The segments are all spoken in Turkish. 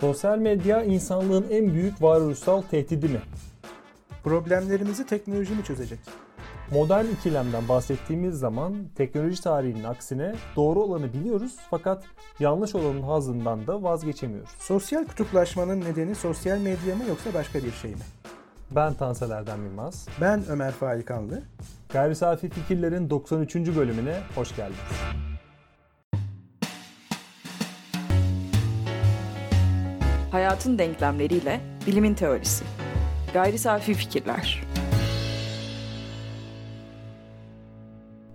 Sosyal medya insanlığın en büyük varoluşsal tehdidi mi? Problemlerimizi teknoloji mi çözecek? Modern ikilemden bahsettiğimiz zaman teknoloji tarihinin aksine doğru olanı biliyoruz fakat yanlış olanın hazından da vazgeçemiyoruz. Sosyal kutuplaşmanın nedeni sosyal medya mı yoksa başka bir şey mi? Ben Tansel Erdem Yılmaz. Ben Ömer Faikanlı. Gayri Safi Fikirlerin 93. bölümüne hoş geldiniz. Hayatın denklemleriyle bilimin teorisi. Gayri safi fikirler.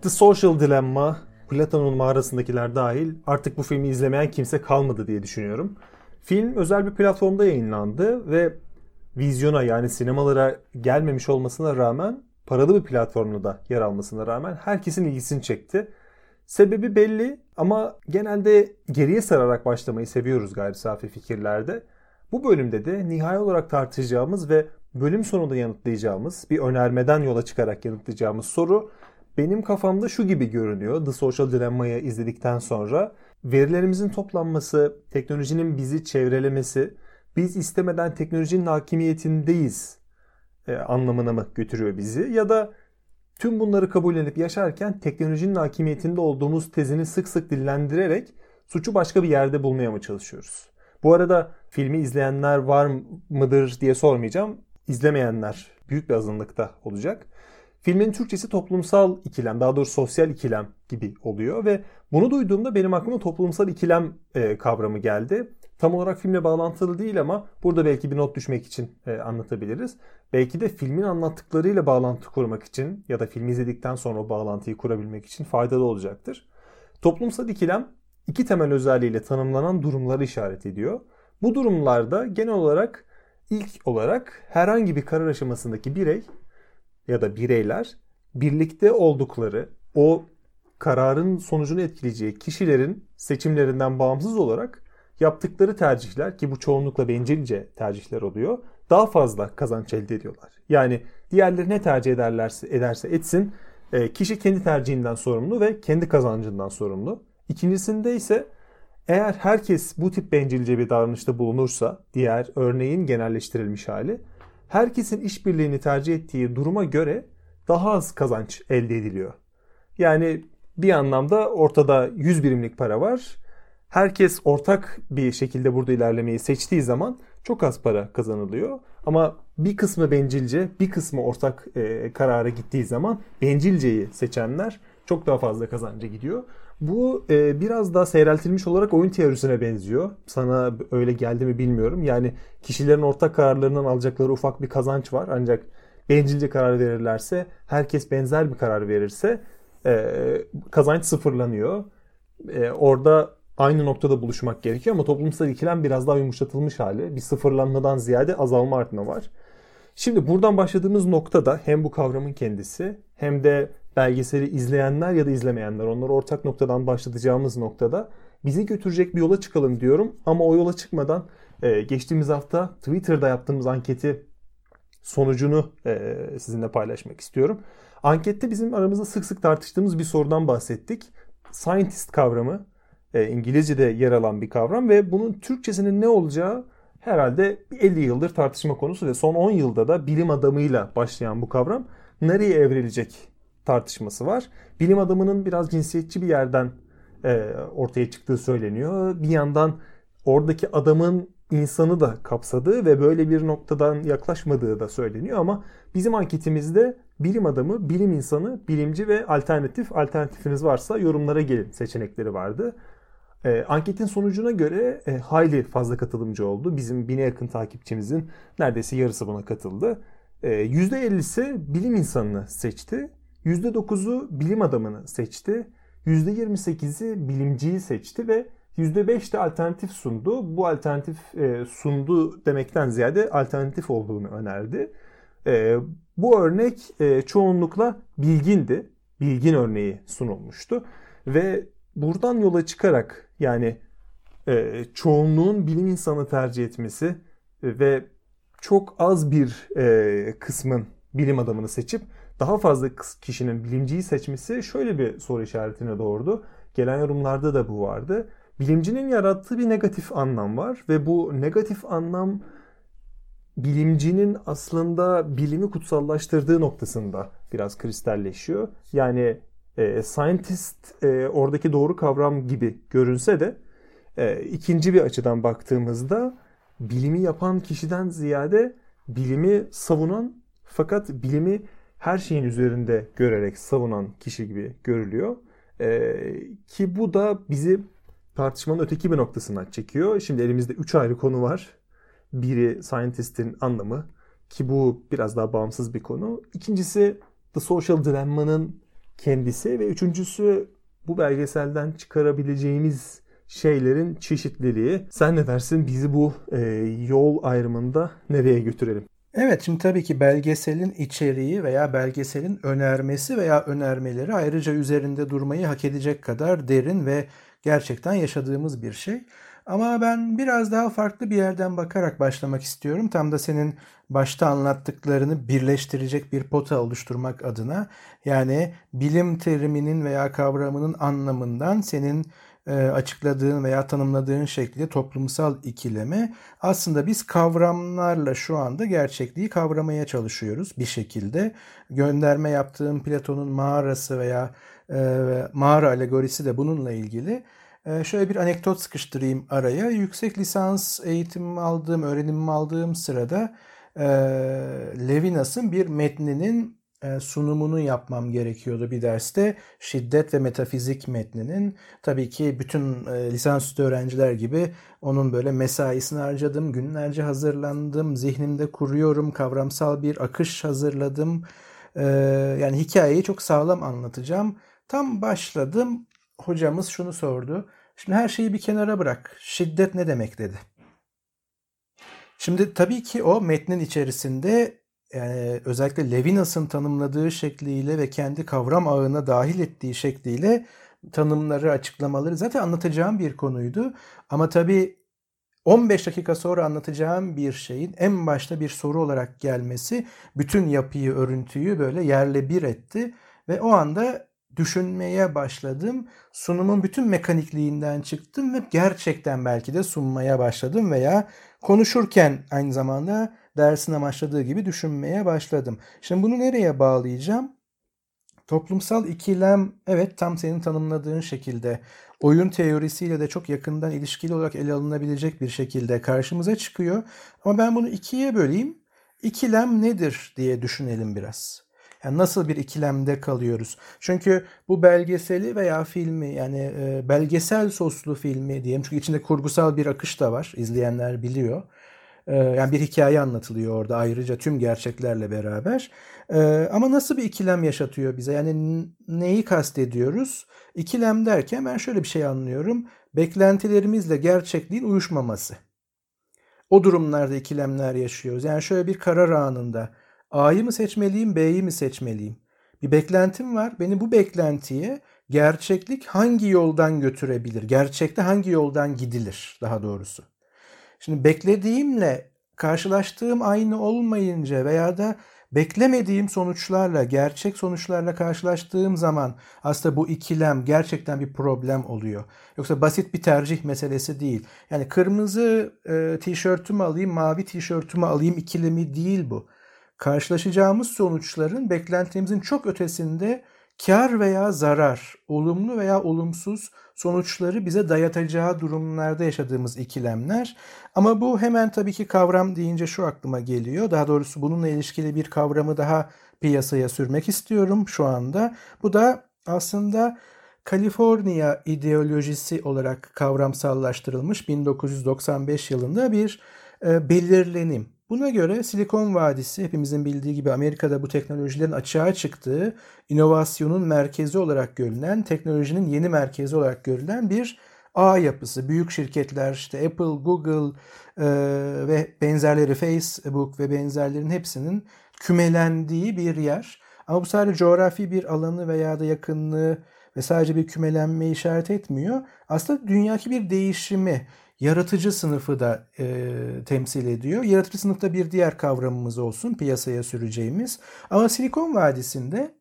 The Social Dilemma, Platon'un mağarasındakiler dahil artık bu filmi izlemeyen kimse kalmadı diye düşünüyorum. Film özel bir platformda yayınlandı ve vizyona yani sinemalara gelmemiş olmasına rağmen paralı bir platformda da yer almasına rağmen herkesin ilgisini çekti. Sebebi belli ama genelde geriye sararak başlamayı seviyoruz gayri safi fikirlerde. Bu bölümde de nihai olarak tartışacağımız ve bölüm sonunda yanıtlayacağımız bir önermeden yola çıkarak yanıtlayacağımız soru benim kafamda şu gibi görünüyor The Social Dilemma'yı izledikten sonra. Verilerimizin toplanması, teknolojinin bizi çevrelemesi, biz istemeden teknolojinin hakimiyetindeyiz e, anlamına mı götürüyor bizi? Ya da tüm bunları kabullenip yaşarken teknolojinin hakimiyetinde olduğumuz tezini sık sık dillendirerek suçu başka bir yerde bulmaya mı çalışıyoruz? Bu arada filmi izleyenler var mıdır diye sormayacağım. İzlemeyenler büyük bir azınlıkta olacak. Filmin Türkçesi toplumsal ikilem, daha doğrusu sosyal ikilem gibi oluyor ve bunu duyduğumda benim aklıma toplumsal ikilem e, kavramı geldi. Tam olarak filmle bağlantılı değil ama burada belki bir not düşmek için e, anlatabiliriz. Belki de filmin anlattıklarıyla bağlantı kurmak için ya da filmi izledikten sonra o bağlantıyı kurabilmek için faydalı olacaktır. Toplumsal ikilem iki temel özelliğiyle tanımlanan durumları işaret ediyor. Bu durumlarda genel olarak ilk olarak herhangi bir karar aşamasındaki birey ya da bireyler birlikte oldukları o kararın sonucunu etkileyeceği kişilerin seçimlerinden bağımsız olarak yaptıkları tercihler ki bu çoğunlukla bencilce tercihler oluyor daha fazla kazanç elde ediyorlar. Yani diğerleri ne tercih ederlerse ederse etsin e, kişi kendi tercihinden sorumlu ve kendi kazancından sorumlu. İkincisinde ise eğer herkes bu tip bencilce bir davranışta bulunursa diğer örneğin genelleştirilmiş hali herkesin işbirliğini tercih ettiği duruma göre daha az kazanç elde ediliyor. Yani bir anlamda ortada 100 birimlik para var. Herkes ortak bir şekilde burada ilerlemeyi seçtiği zaman çok az para kazanılıyor. Ama bir kısmı bencilce, bir kısmı ortak e, karara gittiği zaman bencilceyi seçenler çok daha fazla kazanca gidiyor. Bu e, biraz daha seyreltilmiş olarak oyun teorisine benziyor. Sana öyle geldi mi bilmiyorum. Yani kişilerin ortak kararlarından alacakları ufak bir kazanç var. Ancak bencilce karar verirlerse, herkes benzer bir karar verirse e, kazanç sıfırlanıyor. E, orada aynı noktada buluşmak gerekiyor ama toplumsal ikilem biraz daha yumuşatılmış hali. Bir sıfırlanmadan ziyade azalma artma var. Şimdi buradan başladığımız noktada hem bu kavramın kendisi hem de belgeseli izleyenler ya da izlemeyenler onları ortak noktadan başlatacağımız noktada bizi götürecek bir yola çıkalım diyorum. Ama o yola çıkmadan e, geçtiğimiz hafta Twitter'da yaptığımız anketi sonucunu e, sizinle paylaşmak istiyorum. Ankette bizim aramızda sık sık tartıştığımız bir sorudan bahsettik. Scientist kavramı e, İngilizce'de yer alan bir kavram ve bunun Türkçesinin ne olacağı herhalde 50 yıldır tartışma konusu ve son 10 yılda da bilim adamıyla başlayan bu kavram nereye evrilecek tartışması var. Bilim adamının biraz cinsiyetçi bir yerden e, ortaya çıktığı söyleniyor. Bir yandan oradaki adamın insanı da kapsadığı ve böyle bir noktadan yaklaşmadığı da söyleniyor ama bizim anketimizde bilim adamı, bilim insanı, bilimci ve alternatif alternatifiniz varsa yorumlara gelin seçenekleri vardı. E, anketin sonucuna göre e, hayli fazla katılımcı oldu. Bizim bine yakın takipçimizin neredeyse yarısı buna katıldı. E, %50'si bilim insanını seçti. %9'u bilim adamını seçti. %28'i bilimciyi seçti ve %5 de alternatif sundu. Bu alternatif e, sundu demekten ziyade alternatif olduğunu önerdi. E, bu örnek e, çoğunlukla bilgindi. Bilgin örneği sunulmuştu. Ve buradan yola çıkarak yani e, çoğunluğun bilim insanı tercih etmesi ve çok az bir e, kısmın bilim adamını seçip daha fazla kişinin bilimciyi seçmesi şöyle bir soru işaretine doğurdu. Gelen yorumlarda da bu vardı. bilimcinin yarattığı bir negatif anlam var ve bu negatif anlam bilimcinin aslında bilimi kutsallaştırdığı noktasında biraz kristalleşiyor. Yani e, scientist e, oradaki doğru kavram gibi görünse de e, ikinci bir açıdan baktığımızda bilimi yapan kişiden ziyade bilimi savunan fakat bilimi her şeyin üzerinde görerek savunan kişi gibi görülüyor. E, ki bu da bizi tartışmanın öteki bir noktasına çekiyor. Şimdi elimizde üç ayrı konu var. Biri scientist'in anlamı ki bu biraz daha bağımsız bir konu. İkincisi The Social Dilemma'nın kendisi ve üçüncüsü bu belgeselden çıkarabileceğimiz şeylerin çeşitliliği. Sen ne dersin? Bizi bu e, yol ayrımında nereye götürelim? Evet şimdi tabii ki belgeselin içeriği veya belgeselin önermesi veya önermeleri ayrıca üzerinde durmayı hak edecek kadar derin ve gerçekten yaşadığımız bir şey. Ama ben biraz daha farklı bir yerden bakarak başlamak istiyorum. Tam da senin başta anlattıklarını birleştirecek bir pota oluşturmak adına. Yani bilim teriminin veya kavramının anlamından senin e, açıkladığın veya tanımladığın şekilde toplumsal ikileme aslında biz kavramlarla şu anda gerçekliği kavramaya çalışıyoruz bir şekilde. Gönderme yaptığım Platon'un mağarası veya e, mağara alegorisi de bununla ilgili. E, şöyle bir anekdot sıkıştırayım araya. Yüksek lisans eğitim aldığım, öğrenimimi aldığım sırada Levinas'ın bir metninin e, sunumunu yapmam gerekiyordu bir derste. Şiddet ve metafizik metninin. Tabii ki bütün e, lisansüstü öğrenciler gibi onun böyle mesaisini harcadım. Günlerce hazırlandım. Zihnimde kuruyorum. Kavramsal bir akış hazırladım. E, yani hikayeyi çok sağlam anlatacağım. Tam başladım. Hocamız şunu sordu. Şimdi her şeyi bir kenara bırak. Şiddet ne demek dedi. Şimdi tabii ki o metnin içerisinde yani özellikle Levinas'ın tanımladığı şekliyle ve kendi kavram ağına dahil ettiği şekliyle tanımları, açıklamaları zaten anlatacağım bir konuydu. Ama tabii 15 dakika sonra anlatacağım bir şeyin en başta bir soru olarak gelmesi bütün yapıyı, örüntüyü böyle yerle bir etti ve o anda düşünmeye başladım. Sunumun bütün mekanikliğinden çıktım ve gerçekten belki de sunmaya başladım veya konuşurken aynı zamanda dersin amaçladığı gibi düşünmeye başladım. Şimdi bunu nereye bağlayacağım? Toplumsal ikilem evet tam senin tanımladığın şekilde oyun teorisiyle de çok yakından ilişkili olarak ele alınabilecek bir şekilde karşımıza çıkıyor. Ama ben bunu ikiye böleyim. İkilem nedir diye düşünelim biraz. Yani nasıl bir ikilemde kalıyoruz? Çünkü bu belgeseli veya filmi yani e, belgesel soslu filmi diyeyim çünkü içinde kurgusal bir akış da var. İzleyenler biliyor. E, yani bir hikaye anlatılıyor orada ayrıca tüm gerçeklerle beraber. E, ama nasıl bir ikilem yaşatıyor bize? Yani neyi kastediyoruz? İkilem derken ben şöyle bir şey anlıyorum. Beklentilerimizle gerçekliğin uyuşmaması. O durumlarda ikilemler yaşıyoruz. Yani şöyle bir karar anında A'yı mı seçmeliyim, B'yi mi seçmeliyim? Bir beklentim var. Beni bu beklentiye gerçeklik hangi yoldan götürebilir? Gerçekte hangi yoldan gidilir daha doğrusu? Şimdi beklediğimle karşılaştığım aynı olmayınca veya da beklemediğim sonuçlarla, gerçek sonuçlarla karşılaştığım zaman aslında bu ikilem gerçekten bir problem oluyor. Yoksa basit bir tercih meselesi değil. Yani kırmızı e, tişörtümü alayım, mavi tişörtümü alayım ikilemi değil bu karşılaşacağımız sonuçların beklentimizin çok ötesinde kar veya zarar, olumlu veya olumsuz sonuçları bize dayatacağı durumlarda yaşadığımız ikilemler. Ama bu hemen tabii ki kavram deyince şu aklıma geliyor. Daha doğrusu bununla ilişkili bir kavramı daha piyasaya sürmek istiyorum şu anda. Bu da aslında Kaliforniya ideolojisi olarak kavramsallaştırılmış 1995 yılında bir e, belirlenim. Buna göre Silikon Vadisi hepimizin bildiği gibi Amerika'da bu teknolojilerin açığa çıktığı, inovasyonun merkezi olarak görülen, teknolojinin yeni merkezi olarak görülen bir ağ yapısı. Büyük şirketler işte Apple, Google e, ve benzerleri Facebook ve benzerlerin hepsinin kümelendiği bir yer. Ama bu sadece coğrafi bir alanı veya da yakınlığı ve sadece bir kümelenme işaret etmiyor. Aslında dünyaki bir değişimi, yaratıcı sınıfı da e, temsil ediyor. Yaratıcı sınıfta bir diğer kavramımız olsun piyasaya süreceğimiz. Ama Silikon Vadisi'nde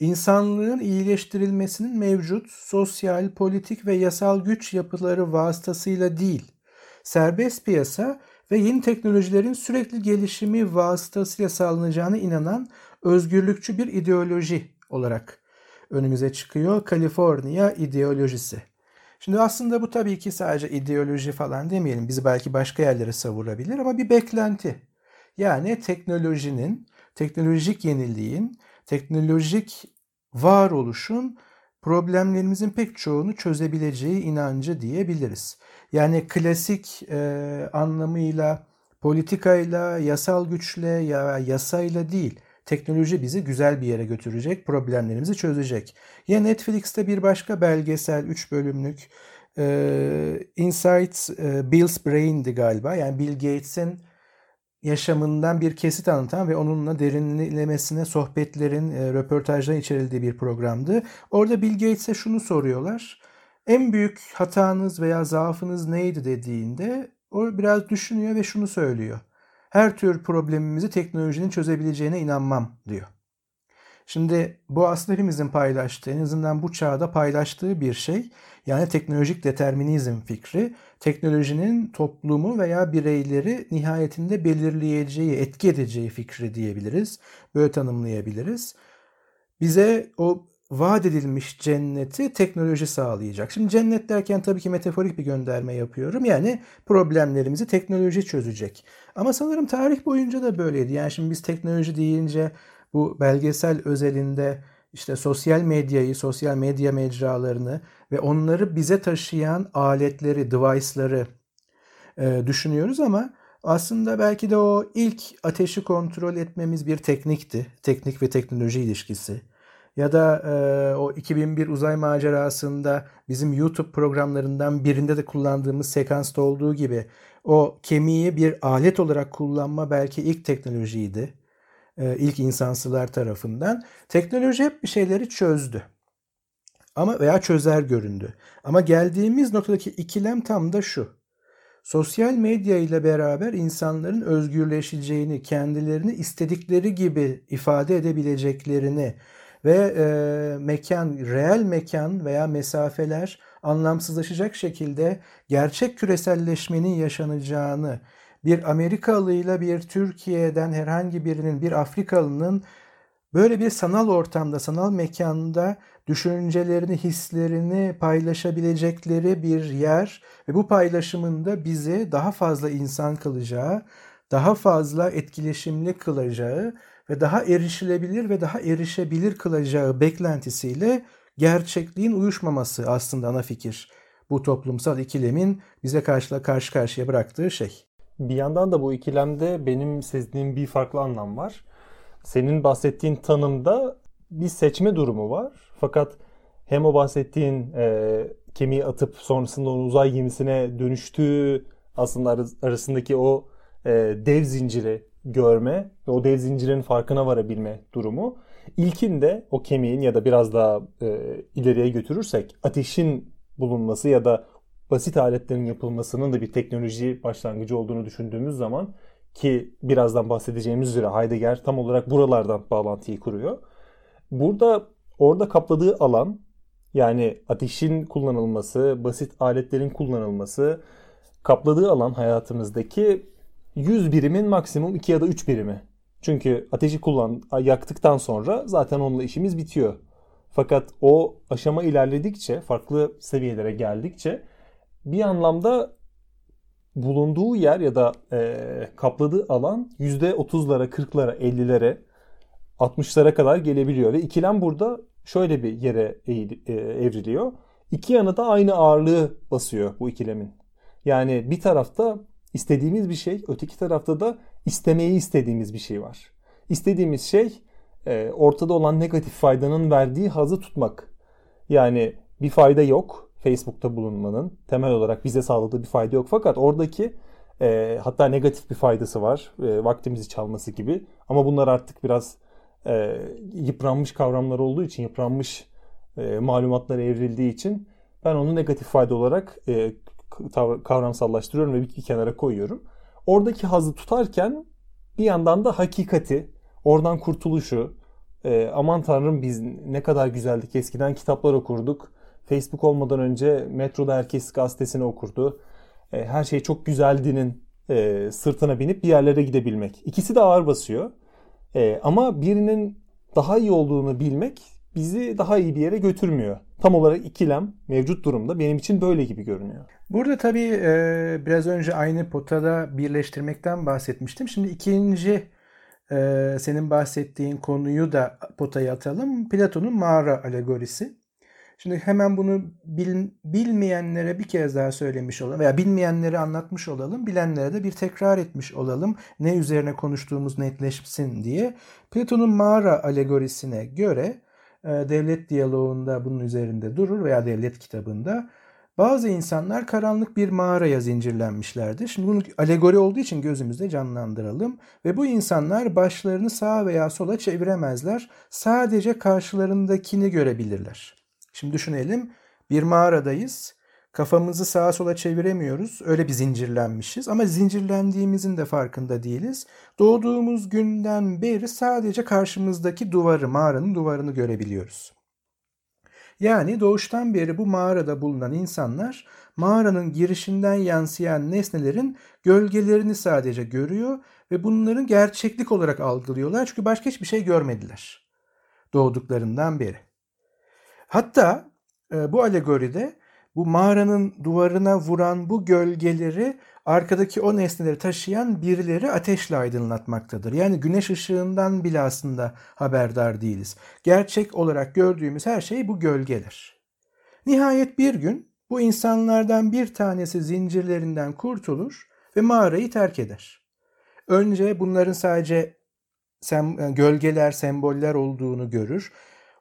insanlığın iyileştirilmesinin mevcut sosyal, politik ve yasal güç yapıları vasıtasıyla değil, serbest piyasa ve yeni teknolojilerin sürekli gelişimi vasıtasıyla sağlanacağına inanan özgürlükçü bir ideoloji olarak önümüze çıkıyor. Kaliforniya ideolojisi. Şimdi aslında bu tabii ki sadece ideoloji falan demeyelim. Bizi belki başka yerlere savurabilir ama bir beklenti. Yani teknolojinin, teknolojik yeniliğin, teknolojik varoluşun problemlerimizin pek çoğunu çözebileceği inancı diyebiliriz. Yani klasik e, anlamıyla politikayla, yasal güçle ya yasayla değil, teknoloji bizi güzel bir yere götürecek, problemlerimizi çözecek. Ya Netflix'te bir başka belgesel 3 bölümlük e, Inside e, Bill's Brain'di galiba. Yani Bill Gates'in yaşamından bir kesit anlatan ve onunla derinlemesine sohbetlerin, e, röportajların içerildiği bir programdı. Orada Bill Gates'e şunu soruyorlar. En büyük hatanız veya zaafınız neydi dediğinde o biraz düşünüyor ve şunu söylüyor. Her tür problemimizi teknolojinin çözebileceğine inanmam diyor. Şimdi bu aslında hepimizin paylaştığı, en azından bu çağda paylaştığı bir şey. Yani teknolojik determinizm fikri, teknolojinin toplumu veya bireyleri nihayetinde belirleyeceği, etki edeceği fikri diyebiliriz. Böyle tanımlayabiliriz. Bize o vaat edilmiş cenneti teknoloji sağlayacak. Şimdi cennet derken tabii ki metaforik bir gönderme yapıyorum. Yani problemlerimizi teknoloji çözecek. Ama sanırım tarih boyunca da böyleydi. Yani şimdi biz teknoloji deyince bu belgesel özelinde işte sosyal medyayı, sosyal medya mecralarını ve onları bize taşıyan aletleri, device'ları e, düşünüyoruz ama aslında belki de o ilk ateşi kontrol etmemiz bir teknikti. Teknik ve teknoloji ilişkisi. Ya da e, o 2001 uzay macerasında bizim YouTube programlarından birinde de kullandığımız sekansta olduğu gibi o kemiği bir alet olarak kullanma belki ilk teknolojiydi. E, ilk insansılar tarafından. Teknoloji hep bir şeyleri çözdü. Ama veya çözer göründü. Ama geldiğimiz noktadaki ikilem tam da şu. Sosyal medya ile beraber insanların özgürleşeceğini, kendilerini istedikleri gibi ifade edebileceklerini ve e, mekan, reel mekan veya mesafeler anlamsızlaşacak şekilde gerçek küreselleşmenin yaşanacağını, bir Amerikalı ile bir Türkiye'den herhangi birinin, bir Afrikalının böyle bir sanal ortamda, sanal mekanda düşüncelerini, hislerini paylaşabilecekleri bir yer ve bu paylaşımında bizi daha fazla insan kılacağı, daha fazla etkileşimli kılacağı ve daha erişilebilir ve daha erişebilir kılacağı beklentisiyle gerçekliğin uyuşmaması aslında ana fikir. Bu toplumsal ikilemin bize karşı karşı karşıya bıraktığı şey. Bir yandan da bu ikilemde benim sezdiğim bir farklı anlam var. Senin bahsettiğin tanımda bir seçme durumu var. Fakat hem o bahsettiğin e, kemiği atıp sonrasında onu uzay gemisine dönüştüğü aslında arasındaki o e, dev zinciri görme ve o dev zincirin farkına varabilme durumu. İlkinde o kemiğin ya da biraz daha e, ileriye götürürsek ateşin bulunması ya da basit aletlerin yapılmasının da bir teknoloji başlangıcı olduğunu düşündüğümüz zaman ki birazdan bahsedeceğimiz üzere Heidegger tam olarak buralardan bağlantıyı kuruyor. Burada orada kapladığı alan yani ateşin kullanılması, basit aletlerin kullanılması kapladığı alan hayatımızdaki 100 birimin maksimum 2 ya da 3 birimi. Çünkü ateşi kullan yaktıktan sonra zaten onunla işimiz bitiyor. Fakat o aşama ilerledikçe, farklı seviyelere geldikçe bir anlamda bulunduğu yer ya da e, kapladığı alan %30'lara, 40'lara, 50'lere, 60'lara kadar gelebiliyor. Ve ikilem burada şöyle bir yere eğil, e, evriliyor. İki yanı da aynı ağırlığı basıyor bu ikilemin. Yani bir tarafta istediğimiz bir şey, öteki tarafta da istemeyi istediğimiz bir şey var. İstediğimiz şey e, ortada olan negatif faydanın verdiği hazı tutmak. Yani bir fayda yok Facebook'ta bulunmanın. Temel olarak bize sağladığı bir fayda yok. Fakat oradaki e, hatta negatif bir faydası var. E, vaktimizi çalması gibi. Ama bunlar artık biraz e, yıpranmış kavramlar olduğu için, yıpranmış e, malumatlara evrildiği için ben onu negatif fayda olarak e, kavramsallaştırıyorum ve bir kenara koyuyorum. Oradaki hazı tutarken bir yandan da hakikati, oradan kurtuluşu, e, aman tanrım biz ne kadar güzeldik eskiden kitaplar okurduk. Facebook olmadan önce metroda herkes gazetesini okurdu. E, her şey çok güzeldinin e, sırtına binip bir yerlere gidebilmek. İkisi de ağır basıyor. E, ama birinin daha iyi olduğunu bilmek bizi daha iyi bir yere götürmüyor. Tam olarak ikilem mevcut durumda benim için böyle gibi görünüyor. Burada tabii e, biraz önce aynı potada birleştirmekten bahsetmiştim. Şimdi ikinci e, senin bahsettiğin konuyu da potaya atalım. Platon'un mağara alegorisi. Şimdi hemen bunu bil, bilmeyenlere bir kez daha söylemiş olalım veya bilmeyenlere anlatmış olalım, bilenlere de bir tekrar etmiş olalım. Ne üzerine konuştuğumuz netleşsin diye. Platon'un mağara alegorisine göre devlet diyaloğunda bunun üzerinde durur veya devlet kitabında bazı insanlar karanlık bir mağaraya zincirlenmişlerdir. Şimdi bunu alegori olduğu için gözümüzde canlandıralım. Ve bu insanlar başlarını sağa veya sola çeviremezler. Sadece karşılarındakini görebilirler. Şimdi düşünelim bir mağaradayız. Kafamızı sağa sola çeviremiyoruz. Öyle bir zincirlenmişiz ama zincirlendiğimizin de farkında değiliz. Doğduğumuz günden beri sadece karşımızdaki duvarı, mağaranın duvarını görebiliyoruz. Yani doğuştan beri bu mağarada bulunan insanlar mağaranın girişinden yansıyan nesnelerin gölgelerini sadece görüyor ve bunların gerçeklik olarak algılıyorlar çünkü başka hiçbir şey görmediler doğduklarından beri. Hatta e, bu alegoride bu mağaranın duvarına vuran bu gölgeleri arkadaki o nesneleri taşıyan birileri ateşle aydınlatmaktadır. Yani güneş ışığından bile aslında haberdar değiliz. Gerçek olarak gördüğümüz her şey bu gölgeler. Nihayet bir gün bu insanlardan bir tanesi zincirlerinden kurtulur ve mağarayı terk eder. Önce bunların sadece sem gölgeler, semboller olduğunu görür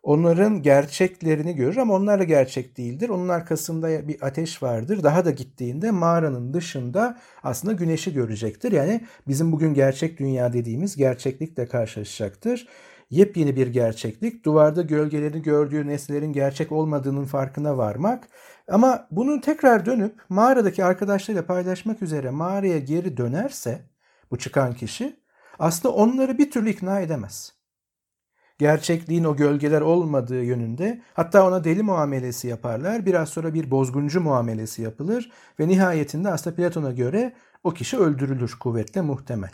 onların gerçeklerini görür ama onlar da gerçek değildir. Onun arkasında bir ateş vardır. Daha da gittiğinde mağaranın dışında aslında güneşi görecektir. Yani bizim bugün gerçek dünya dediğimiz gerçeklikle karşılaşacaktır. Yepyeni bir gerçeklik, duvarda gölgelerini gördüğü nesnelerin gerçek olmadığının farkına varmak. Ama bunun tekrar dönüp mağaradaki arkadaşlarıyla paylaşmak üzere mağaraya geri dönerse bu çıkan kişi aslında onları bir türlü ikna edemez gerçekliğin o gölgeler olmadığı yönünde hatta ona deli muamelesi yaparlar. Biraz sonra bir bozguncu muamelesi yapılır ve nihayetinde aslında Platon'a göre o kişi öldürülür kuvvetle muhtemel.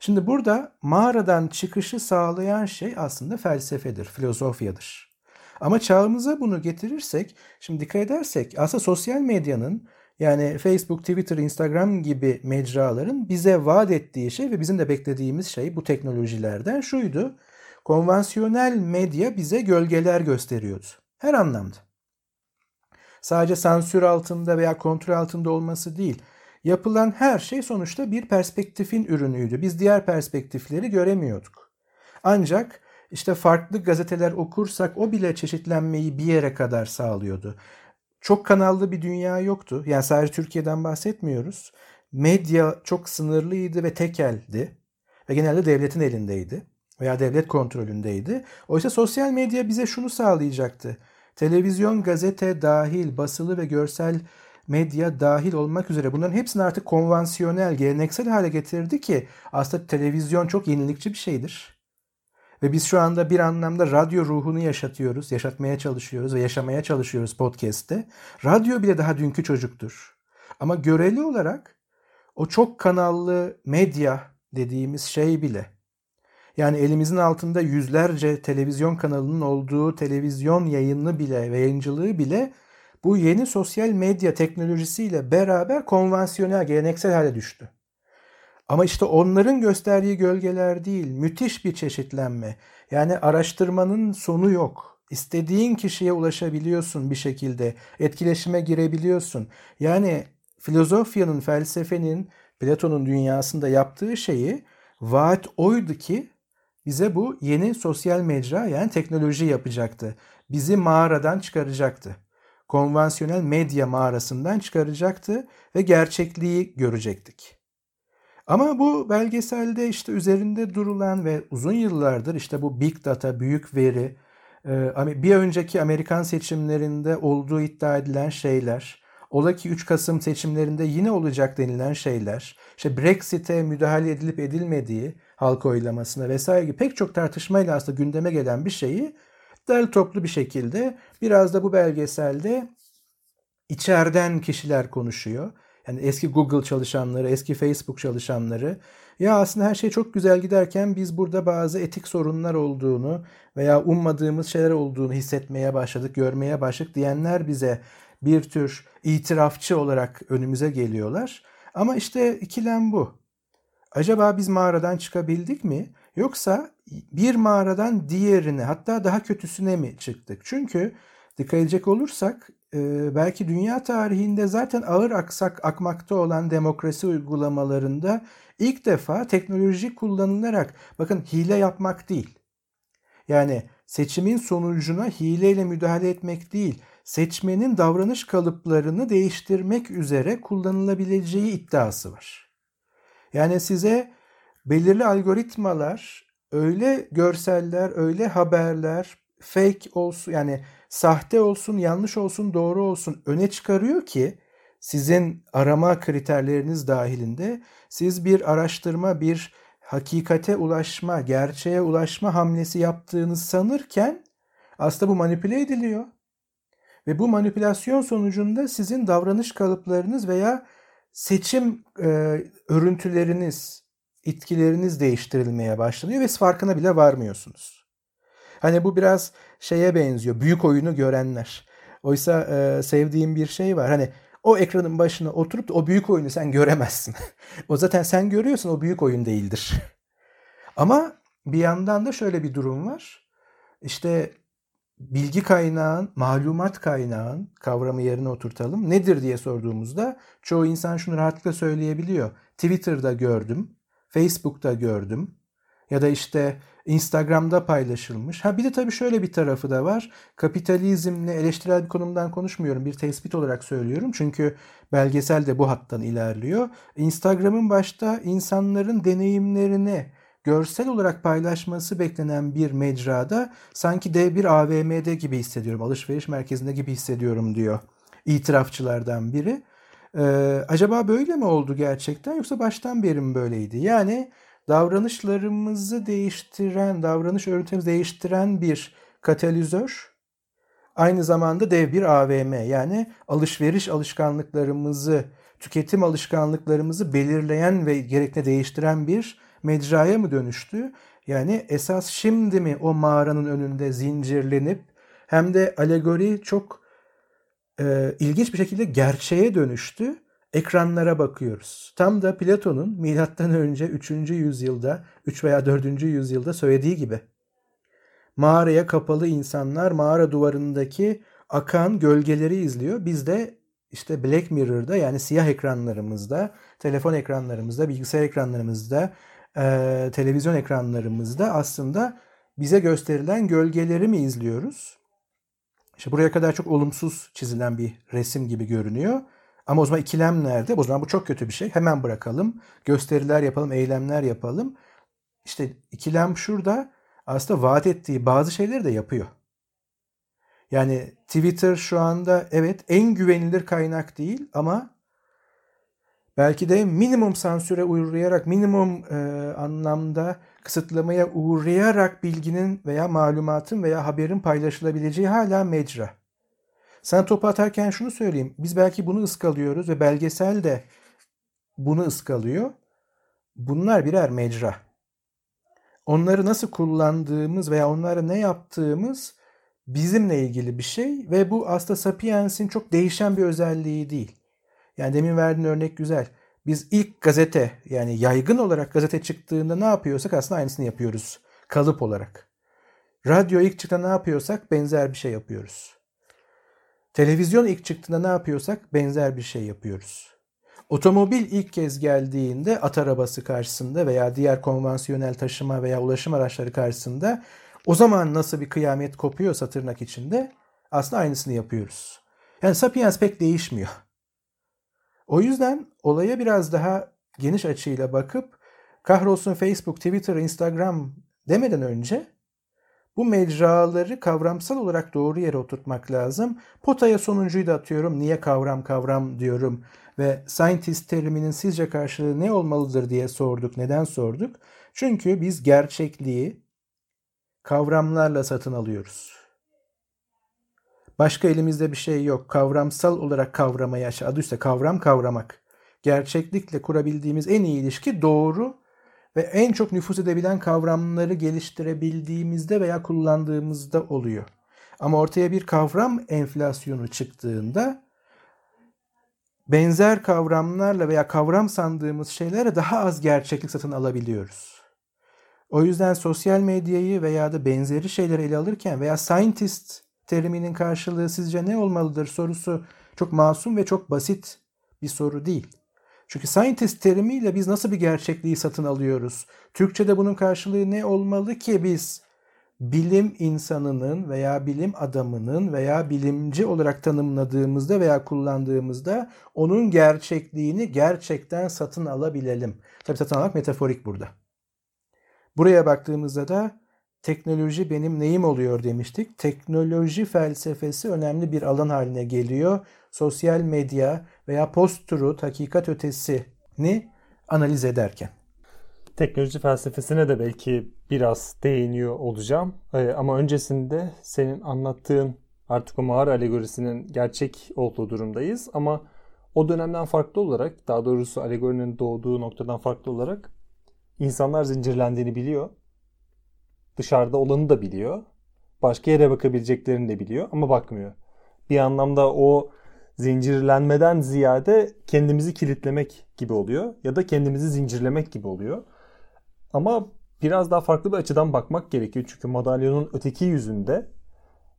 Şimdi burada mağaradan çıkışı sağlayan şey aslında felsefedir, filozofyadır. Ama çağımıza bunu getirirsek, şimdi dikkat edersek aslında sosyal medyanın yani Facebook, Twitter, Instagram gibi mecraların bize vaat ettiği şey ve bizim de beklediğimiz şey bu teknolojilerden şuydu. Konvansiyonel medya bize gölgeler gösteriyordu. Her anlamda. Sadece sansür altında veya kontrol altında olması değil. Yapılan her şey sonuçta bir perspektifin ürünüydü. Biz diğer perspektifleri göremiyorduk. Ancak işte farklı gazeteler okursak o bile çeşitlenmeyi bir yere kadar sağlıyordu. Çok kanallı bir dünya yoktu. Yani sadece Türkiye'den bahsetmiyoruz. Medya çok sınırlıydı ve tekeldi. Ve genelde devletin elindeydi veya devlet kontrolündeydi. Oysa sosyal medya bize şunu sağlayacaktı. Televizyon, gazete dahil, basılı ve görsel medya dahil olmak üzere bunların hepsini artık konvansiyonel, geleneksel hale getirdi ki aslında televizyon çok yenilikçi bir şeydir. Ve biz şu anda bir anlamda radyo ruhunu yaşatıyoruz, yaşatmaya çalışıyoruz ve yaşamaya çalışıyoruz podcast'te. Radyo bile daha dünkü çocuktur. Ama göreli olarak o çok kanallı medya dediğimiz şey bile yani elimizin altında yüzlerce televizyon kanalının olduğu televizyon yayını bile ve yayıncılığı bile bu yeni sosyal medya teknolojisiyle beraber konvansiyonel, geleneksel hale düştü. Ama işte onların gösterdiği gölgeler değil, müthiş bir çeşitlenme. Yani araştırmanın sonu yok. İstediğin kişiye ulaşabiliyorsun bir şekilde, etkileşime girebiliyorsun. Yani filozofyanın, felsefenin, Platon'un dünyasında yaptığı şeyi vaat oydu ki bize bu yeni sosyal mecra yani teknoloji yapacaktı. Bizi mağaradan çıkaracaktı. Konvansiyonel medya mağarasından çıkaracaktı ve gerçekliği görecektik. Ama bu belgeselde işte üzerinde durulan ve uzun yıllardır işte bu big data, büyük veri, e, bir önceki Amerikan seçimlerinde olduğu iddia edilen şeyler, ola ki 3 Kasım seçimlerinde yine olacak denilen şeyler, işte Brexit'e müdahale edilip edilmediği halk oylamasına vesaire gibi pek çok tartışmayla aslında gündeme gelen bir şeyi derli toplu bir şekilde biraz da bu belgeselde içeriden kişiler konuşuyor. Yani eski Google çalışanları, eski Facebook çalışanları. Ya aslında her şey çok güzel giderken biz burada bazı etik sorunlar olduğunu veya ummadığımız şeyler olduğunu hissetmeye başladık, görmeye başladık diyenler bize bir tür itirafçı olarak önümüze geliyorlar. Ama işte ikilem bu. Acaba biz mağaradan çıkabildik mi? Yoksa bir mağaradan diğerine hatta daha kötüsüne mi çıktık? Çünkü dikkat edecek olursak e, belki dünya tarihinde zaten ağır aksak akmakta olan demokrasi uygulamalarında ilk defa teknoloji kullanılarak bakın hile yapmak değil. Yani seçimin sonucuna hileyle müdahale etmek değil, seçmenin davranış kalıplarını değiştirmek üzere kullanılabileceği iddiası var. Yani size belirli algoritmalar, öyle görseller, öyle haberler, fake olsun yani sahte olsun, yanlış olsun, doğru olsun öne çıkarıyor ki sizin arama kriterleriniz dahilinde siz bir araştırma, bir hakikate ulaşma, gerçeğe ulaşma hamlesi yaptığınız sanırken aslında bu manipüle ediliyor. Ve bu manipülasyon sonucunda sizin davranış kalıplarınız veya seçim e, örüntüleriniz, itkileriniz değiştirilmeye başlanıyor ve farkına bile varmıyorsunuz. Hani bu biraz şeye benziyor. Büyük oyunu görenler. Oysa e, sevdiğim bir şey var. Hani o ekranın başına oturup da o büyük oyunu sen göremezsin. o zaten sen görüyorsun o büyük oyun değildir. Ama bir yandan da şöyle bir durum var. İşte bilgi kaynağın, malumat kaynağın kavramı yerine oturtalım. Nedir diye sorduğumuzda çoğu insan şunu rahatlıkla söyleyebiliyor. Twitter'da gördüm, Facebook'ta gördüm ya da işte Instagram'da paylaşılmış. Ha bir de tabii şöyle bir tarafı da var. Kapitalizmle eleştirel bir konumdan konuşmuyorum. Bir tespit olarak söylüyorum. Çünkü belgesel de bu hattan ilerliyor. Instagram'ın başta insanların deneyimlerini görsel olarak paylaşması beklenen bir mecrada sanki dev bir AVM'de gibi hissediyorum. Alışveriş merkezinde gibi hissediyorum diyor itirafçılardan biri. Ee, acaba böyle mi oldu gerçekten yoksa baştan beri mi böyleydi? Yani davranışlarımızı değiştiren, davranış örüntümüzü değiştiren bir katalizör aynı zamanda dev bir AVM yani alışveriş alışkanlıklarımızı, tüketim alışkanlıklarımızı belirleyen ve gerekli değiştiren bir mecraya mı dönüştü? Yani esas şimdi mi o mağaranın önünde zincirlenip hem de alegori çok e, ilginç bir şekilde gerçeğe dönüştü ekranlara bakıyoruz. Tam da Platon'un milattan önce 3. yüzyılda, 3 veya 4. yüzyılda söylediği gibi. Mağaraya kapalı insanlar mağara duvarındaki akan gölgeleri izliyor. Biz de işte Black Mirror'da yani siyah ekranlarımızda, telefon ekranlarımızda, bilgisayar ekranlarımızda, e, televizyon ekranlarımızda aslında bize gösterilen gölgeleri mi izliyoruz? İşte buraya kadar çok olumsuz çizilen bir resim gibi görünüyor. Ama o zaman ikilem nerede? O zaman bu çok kötü bir şey. Hemen bırakalım. Gösteriler yapalım, eylemler yapalım. İşte ikilem şurada aslında vaat ettiği bazı şeyleri de yapıyor. Yani Twitter şu anda evet en güvenilir kaynak değil ama belki de minimum sansüre uğrayarak, minimum e, anlamda kısıtlamaya uğrayarak bilginin veya malumatın veya haberin paylaşılabileceği hala mecra. Sen topu atarken şunu söyleyeyim. Biz belki bunu ıskalıyoruz ve belgesel de bunu ıskalıyor. Bunlar birer mecra. Onları nasıl kullandığımız veya onlara ne yaptığımız bizimle ilgili bir şey ve bu aslında Sapiens'in çok değişen bir özelliği değil. Yani demin verdiğin örnek güzel. Biz ilk gazete yani yaygın olarak gazete çıktığında ne yapıyorsak aslında aynısını yapıyoruz kalıp olarak. Radyo ilk çıktığında ne yapıyorsak benzer bir şey yapıyoruz. Televizyon ilk çıktığında ne yapıyorsak benzer bir şey yapıyoruz. Otomobil ilk kez geldiğinde at arabası karşısında veya diğer konvansiyonel taşıma veya ulaşım araçları karşısında o zaman nasıl bir kıyamet kopuyorsa tırnak içinde aslında aynısını yapıyoruz. Yani Sapiens pek değişmiyor. O yüzden olaya biraz daha geniş açıyla bakıp kahrolsun Facebook, Twitter, Instagram demeden önce bu mecraları kavramsal olarak doğru yere oturtmak lazım. Potaya sonuncuyu da atıyorum. Niye kavram kavram diyorum ve scientist teriminin sizce karşılığı ne olmalıdır diye sorduk. Neden sorduk? Çünkü biz gerçekliği kavramlarla satın alıyoruz. Başka elimizde bir şey yok. Kavramsal olarak kavramaya adı üstte kavram kavramak. Gerçeklikle kurabildiğimiz en iyi ilişki doğru ve en çok nüfus edebilen kavramları geliştirebildiğimizde veya kullandığımızda oluyor. Ama ortaya bir kavram enflasyonu çıktığında benzer kavramlarla veya kavram sandığımız şeylere daha az gerçeklik satın alabiliyoruz. O yüzden sosyal medyayı veya da benzeri şeyleri ele alırken veya scientist teriminin karşılığı sizce ne olmalıdır sorusu çok masum ve çok basit bir soru değil. Çünkü scientist terimiyle biz nasıl bir gerçekliği satın alıyoruz? Türkçe'de bunun karşılığı ne olmalı ki biz bilim insanının veya bilim adamının veya bilimci olarak tanımladığımızda veya kullandığımızda onun gerçekliğini gerçekten satın alabilelim. Tabii satın almak metaforik burada. Buraya baktığımızda da teknoloji benim neyim oluyor demiştik. Teknoloji felsefesi önemli bir alan haline geliyor. Sosyal medya veya post-truth, hakikat ötesini analiz ederken. Teknoloji felsefesine de belki biraz değiniyor olacağım. Ee, ama öncesinde senin anlattığın artık o mağara alegorisinin gerçek olduğu durumdayız. Ama o dönemden farklı olarak, daha doğrusu alegorinin doğduğu noktadan farklı olarak insanlar zincirlendiğini biliyor. Dışarıda olanı da biliyor. Başka yere bakabileceklerini de biliyor ama bakmıyor. Bir anlamda o zincirlenmeden ziyade kendimizi kilitlemek gibi oluyor ya da kendimizi zincirlemek gibi oluyor. Ama biraz daha farklı bir açıdan bakmak gerekiyor. Çünkü madalyonun öteki yüzünde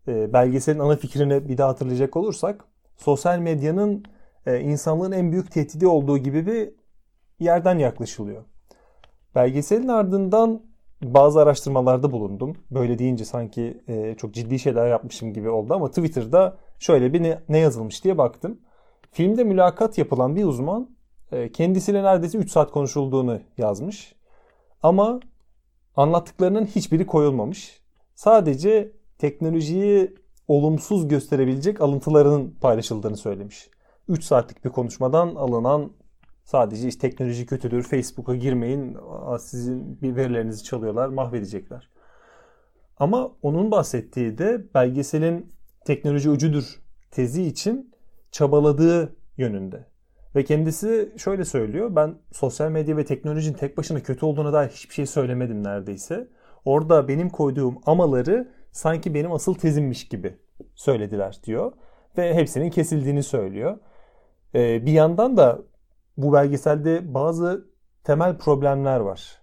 e, belgeselin ana fikrini bir daha hatırlayacak olursak sosyal medyanın e, insanlığın en büyük tehdidi olduğu gibi bir yerden yaklaşılıyor. Belgeselin ardından bazı araştırmalarda bulundum. Böyle deyince sanki e, çok ciddi şeyler yapmışım gibi oldu ama Twitter'da şöyle bir ne, ne yazılmış diye baktım. Filmde mülakat yapılan bir uzman e, kendisiyle neredeyse 3 saat konuşulduğunu yazmış. Ama anlattıklarının hiçbiri koyulmamış. Sadece teknolojiyi olumsuz gösterebilecek alıntılarının paylaşıldığını söylemiş. 3 saatlik bir konuşmadan alınan sadece işte teknoloji kötüdür, Facebook'a girmeyin, sizin bir verilerinizi çalıyorlar, mahvedecekler. Ama onun bahsettiği de belgeselin teknoloji ucudur tezi için çabaladığı yönünde. Ve kendisi şöyle söylüyor. Ben sosyal medya ve teknolojinin tek başına kötü olduğuna dair hiçbir şey söylemedim neredeyse. Orada benim koyduğum amaları sanki benim asıl tezimmiş gibi söylediler diyor. Ve hepsinin kesildiğini söylüyor. Ee, bir yandan da bu belgeselde bazı temel problemler var.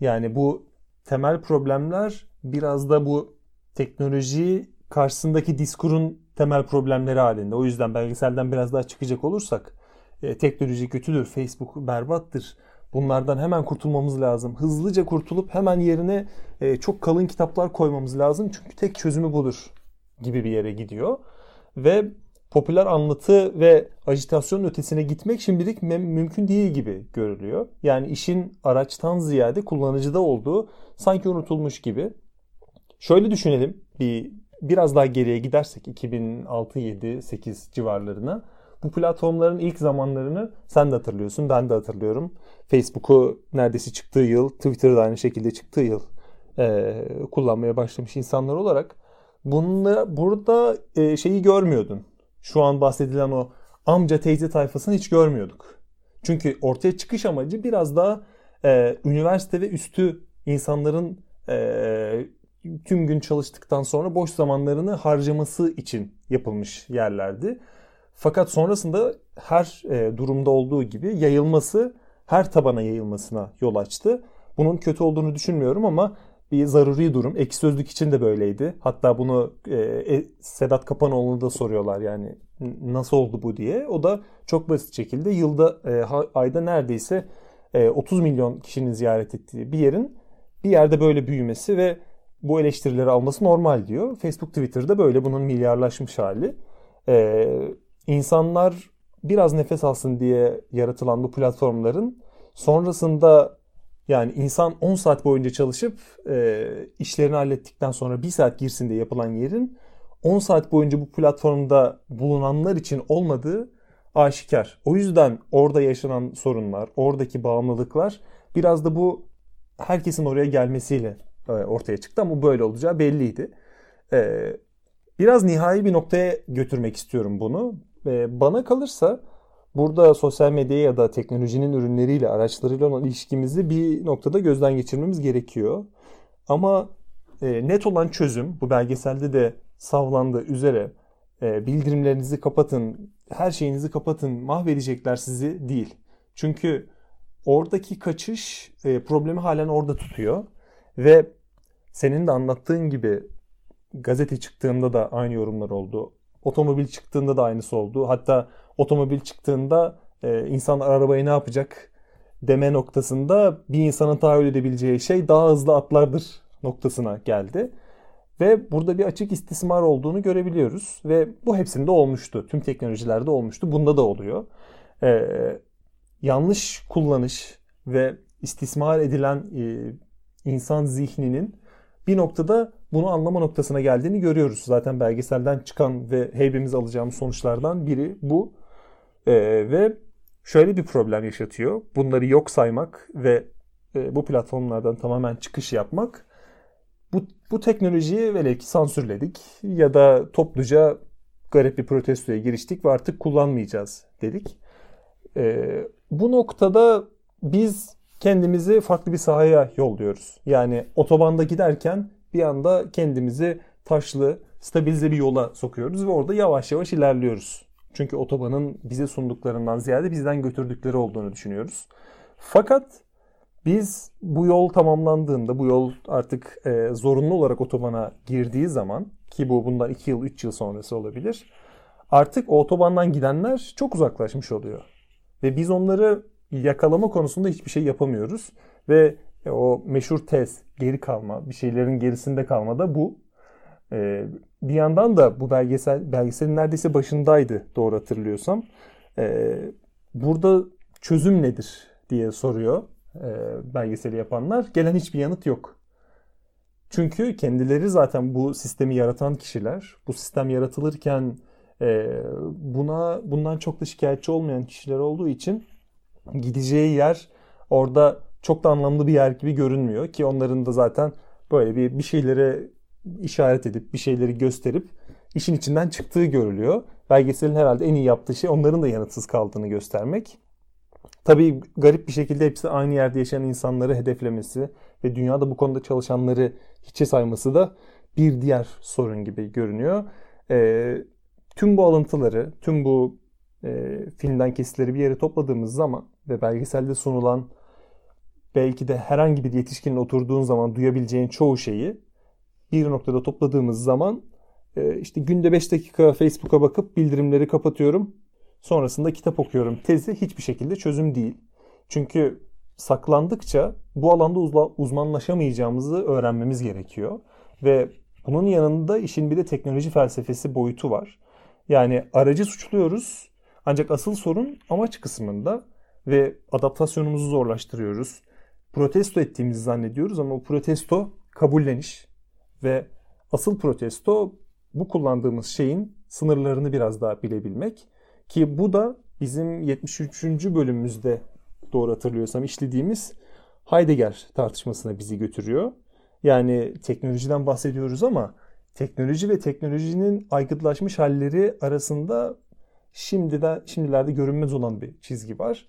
Yani bu temel problemler biraz da bu teknoloji karşısındaki diskurun temel problemleri halinde. O yüzden belgeselden biraz daha çıkacak olursak e, teknoloji kötüdür, Facebook berbattır. Bunlardan hemen kurtulmamız lazım. Hızlıca kurtulup hemen yerine e, çok kalın kitaplar koymamız lazım. Çünkü tek çözümü budur gibi bir yere gidiyor. Ve popüler anlatı ve ajitasyon ötesine gitmek şimdilik mümkün değil gibi görülüyor. Yani işin araçtan ziyade kullanıcıda olduğu sanki unutulmuş gibi. Şöyle düşünelim bir biraz daha geriye gidersek 2006 7 8 civarlarına bu platformların ilk zamanlarını sen de hatırlıyorsun, ben de hatırlıyorum. Facebook'u neredeyse çıktığı yıl, Twitter'da aynı şekilde çıktığı yıl e, kullanmaya başlamış insanlar olarak bununla burada e, şeyi görmüyordun. Şu an bahsedilen o amca teyze tayfasını hiç görmüyorduk. Çünkü ortaya çıkış amacı biraz daha e, üniversite ve üstü insanların e, tüm gün çalıştıktan sonra boş zamanlarını harcaması için yapılmış yerlerdi. Fakat sonrasında her e, durumda olduğu gibi yayılması her tabana yayılmasına yol açtı. Bunun kötü olduğunu düşünmüyorum ama bir zaruri durum. Ek sözlük için de böyleydi. Hatta bunu e, e Sedat Kapanoğlu'na da soruyorlar yani nasıl oldu bu diye. O da çok basit şekilde yılda e, ayda neredeyse e, 30 milyon kişinin ziyaret ettiği bir yerin bir yerde böyle büyümesi ve bu eleştirileri alması normal diyor. Facebook Twitter'da böyle bunun milyarlaşmış hali. E, insanlar biraz nefes alsın diye yaratılan bu platformların sonrasında Yani insan 10 saat boyunca çalışıp e, işlerini hallettikten sonra 1 saat girsin diye yapılan yerin 10 saat boyunca bu platformda bulunanlar için olmadığı aşikar. O yüzden orada yaşanan sorunlar, oradaki bağımlılıklar biraz da bu herkesin oraya gelmesiyle e, ortaya çıktı ama böyle olacağı belliydi. E, biraz nihai bir noktaya götürmek istiyorum bunu. E, bana kalırsa burada sosyal medya ya da teknolojinin ürünleriyle, araçlarıyla olan ilişkimizi bir noktada gözden geçirmemiz gerekiyor. Ama net olan çözüm bu belgeselde de savlandığı üzere bildirimlerinizi kapatın, her şeyinizi kapatın, mahvedecekler sizi değil. Çünkü oradaki kaçış e, problemi halen orada tutuyor. Ve senin de anlattığın gibi gazete çıktığında da aynı yorumlar oldu. Otomobil çıktığında da aynısı oldu. Hatta otomobil çıktığında e, insanlar arabayı ne yapacak deme noktasında bir insanın tahayyül edebileceği şey daha hızlı atlardır noktasına geldi. Ve burada bir açık istismar olduğunu görebiliyoruz. Ve bu hepsinde olmuştu. Tüm teknolojilerde olmuştu. Bunda da oluyor. Ee, yanlış kullanış ve istismar edilen e, insan zihninin bir noktada bunu anlama noktasına geldiğini görüyoruz. Zaten belgeselden çıkan ve hepimiz alacağımız sonuçlardan biri bu. Ee, ve şöyle bir problem yaşatıyor. Bunları yok saymak ve e, bu platformlardan tamamen çıkış yapmak. Bu, bu teknolojiyi velev ki sansürledik ya da topluca garip bir protestoya giriştik ve artık kullanmayacağız dedik. Ee, bu noktada biz kendimizi farklı bir sahaya yolluyoruz. Yani otobanda giderken bir anda kendimizi taşlı, stabilize bir yola sokuyoruz ve orada yavaş yavaş ilerliyoruz. Çünkü otobanın bize sunduklarından ziyade bizden götürdükleri olduğunu düşünüyoruz. Fakat biz bu yol tamamlandığında, bu yol artık e, zorunlu olarak otobana girdiği zaman ki bu bundan 2 yıl, 3 yıl sonrası olabilir. Artık o otobandan gidenler çok uzaklaşmış oluyor. Ve biz onları yakalama konusunda hiçbir şey yapamıyoruz. Ve o meşhur tez, geri kalma, bir şeylerin gerisinde kalma da bu. Ee, bir yandan da bu belgesel belgeselin neredeyse başındaydı doğru hatırlıyorsam. Ee, burada çözüm nedir diye soruyor e, belgeseli yapanlar. Gelen hiçbir yanıt yok. Çünkü kendileri zaten bu sistemi yaratan kişiler. Bu sistem yaratılırken e, buna bundan çok da şikayetçi olmayan kişiler olduğu için gideceği yer orada çok da anlamlı bir yer gibi görünmüyor ki onların da zaten böyle bir bir şeylere işaret edip bir şeyleri gösterip işin içinden çıktığı görülüyor. Belgeselin herhalde en iyi yaptığı şey onların da yanıtsız kaldığını göstermek. Tabii garip bir şekilde hepsi aynı yerde yaşayan insanları hedeflemesi ve dünyada bu konuda çalışanları hiçe sayması da bir diğer sorun gibi görünüyor. Ee, tüm bu alıntıları, tüm bu e, filmden kesitleri bir yere topladığımız zaman ve belgeselde sunulan belki de herhangi bir yetişkinin oturduğun zaman duyabileceğin çoğu şeyi bir noktada topladığımız zaman e, işte günde 5 dakika Facebook'a bakıp bildirimleri kapatıyorum. Sonrasında kitap okuyorum. Tezi hiçbir şekilde çözüm değil. Çünkü saklandıkça bu alanda uzmanlaşamayacağımızı öğrenmemiz gerekiyor. Ve bunun yanında işin bir de teknoloji felsefesi boyutu var. Yani aracı suçluyoruz ancak asıl sorun amaç kısmında ve adaptasyonumuzu zorlaştırıyoruz. Protesto ettiğimizi zannediyoruz ama o protesto kabulleniş ve asıl protesto bu kullandığımız şeyin sınırlarını biraz daha bilebilmek ki bu da bizim 73. bölümümüzde doğru hatırlıyorsam işlediğimiz Heidegger tartışmasına bizi götürüyor. Yani teknolojiden bahsediyoruz ama teknoloji ve teknolojinin aygıtlaşmış halleri arasında şimdiden şimdilerde görünmez olan bir çizgi var.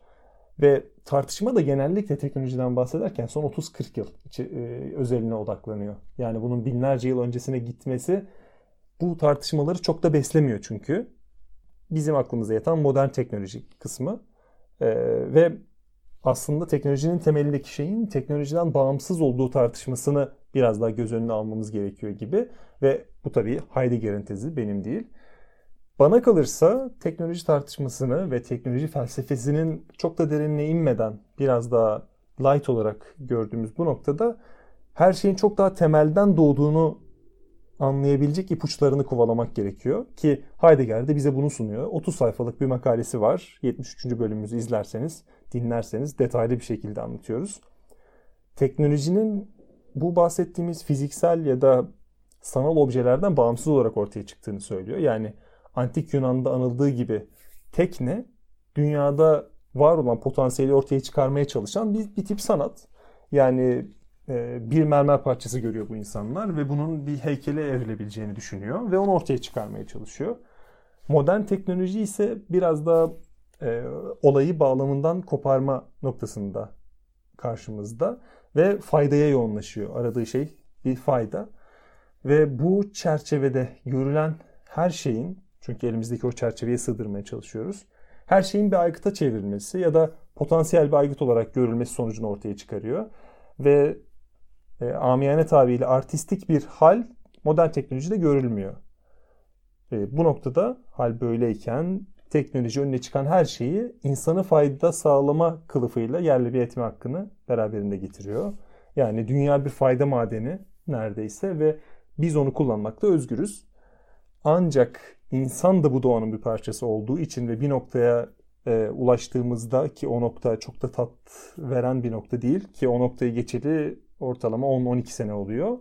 Ve tartışma da genellikle teknolojiden bahsederken son 30-40 yıl e, özeline odaklanıyor. Yani bunun binlerce yıl öncesine gitmesi bu tartışmaları çok da beslemiyor çünkü. Bizim aklımıza yatan modern teknoloji kısmı. Ee, ve aslında teknolojinin temelindeki şeyin teknolojiden bağımsız olduğu tartışmasını biraz daha göz önüne almamız gerekiyor gibi. Ve bu tabii Heidegger'in tezi benim değil. Bana kalırsa teknoloji tartışmasını ve teknoloji felsefesinin çok da derinine inmeden biraz daha light olarak gördüğümüz bu noktada her şeyin çok daha temelden doğduğunu anlayabilecek ipuçlarını kovalamak gerekiyor. Ki Heidegger de bize bunu sunuyor. 30 sayfalık bir makalesi var. 73. bölümümüzü izlerseniz, dinlerseniz detaylı bir şekilde anlatıyoruz. teknolojinin bu bahsettiğimiz fiziksel ya da sanal objelerden bağımsız olarak ortaya çıktığını söylüyor. Yani antik Yunan'da anıldığı gibi tekne dünyada var olan potansiyeli ortaya çıkarmaya çalışan bir, bir tip sanat. Yani e, bir mermer parçası görüyor bu insanlar ve bunun bir heykele evrilebileceğini düşünüyor ve onu ortaya çıkarmaya çalışıyor. Modern teknoloji ise biraz daha e, olayı bağlamından koparma noktasında karşımızda ve faydaya yoğunlaşıyor. Aradığı şey bir fayda. Ve bu çerçevede görülen her şeyin, çünkü elimizdeki o çerçeveye sığdırmaya çalışıyoruz, her şeyin bir aygıta çevrilmesi ya da potansiyel bir aygıt olarak görülmesi sonucunu ortaya çıkarıyor. Ve e, amiyane tabiriyle artistik bir hal modern teknolojide görülmüyor. E, bu noktada hal böyleyken teknoloji önüne çıkan her şeyi insanı fayda sağlama kılıfıyla yerle bir etme hakkını beraberinde getiriyor. Yani dünya bir fayda madeni neredeyse ve biz onu kullanmakta özgürüz. Ancak insan da bu doğanın bir parçası olduğu için ve bir noktaya e, ulaştığımızda ki o nokta çok da tat veren bir nokta değil ki o noktayı geçeli ortalama 10-12 sene oluyor.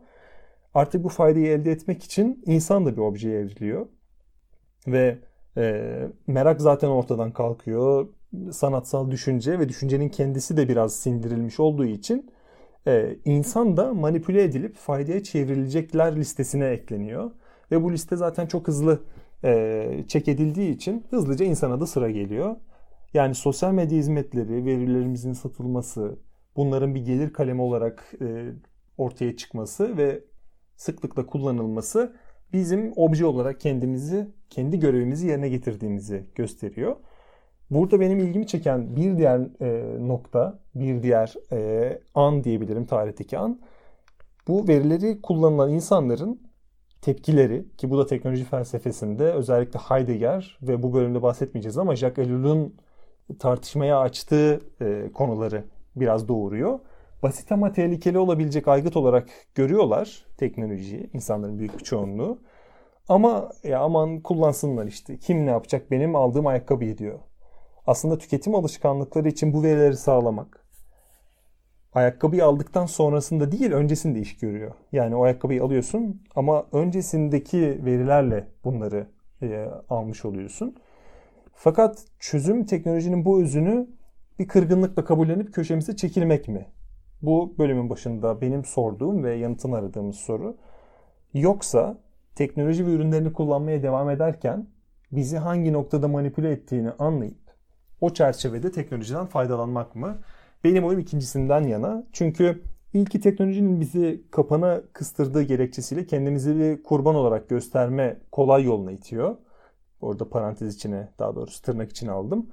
Artık bu faydayı elde etmek için insan da bir objeye evriliyor. Ve e, merak zaten ortadan kalkıyor. Sanatsal düşünce ve düşüncenin kendisi de biraz sindirilmiş olduğu için e, insan da manipüle edilip faydaya çevrilecekler listesine ekleniyor. Ve bu liste zaten çok hızlı e, çek edildiği için hızlıca insana da sıra geliyor. Yani sosyal medya hizmetleri, verilerimizin satılması, bunların bir gelir kalemi olarak e, ortaya çıkması ve sıklıkla kullanılması bizim obje olarak kendimizi, kendi görevimizi yerine getirdiğimizi gösteriyor. Burada benim ilgimi çeken bir diğer e, nokta, bir diğer e, an diyebilirim tarihteki an. Bu verileri kullanılan insanların tepkileri ki bu da teknoloji felsefesinde özellikle Heidegger ve bu bölümde bahsetmeyeceğiz ama Jacques Ellul'un tartışmaya açtığı e, konuları biraz doğuruyor. Basit ama tehlikeli olabilecek aygıt olarak görüyorlar teknolojiyi, insanların büyük bir çoğunluğu. Ama ya aman kullansınlar işte. Kim ne yapacak benim aldığım ayakkabıyı diyor. Aslında tüketim alışkanlıkları için bu verileri sağlamak. Ayakkabıyı aldıktan sonrasında değil öncesinde iş görüyor. Yani o ayakkabıyı alıyorsun ama öncesindeki verilerle bunları e, almış oluyorsun. Fakat çözüm teknolojinin bu özünü bir kırgınlıkla kabullenip köşemize çekilmek mi? Bu bölümün başında benim sorduğum ve yanıtını aradığımız soru. Yoksa teknoloji ve ürünlerini kullanmaya devam ederken bizi hangi noktada manipüle ettiğini anlayıp o çerçevede teknolojiden faydalanmak mı? Benim oyum ikincisinden yana. Çünkü ilki teknolojinin bizi kapana kıstırdığı gerekçesiyle kendimizi bir kurban olarak gösterme kolay yoluna itiyor. Orada parantez içine daha doğrusu tırnak içine aldım.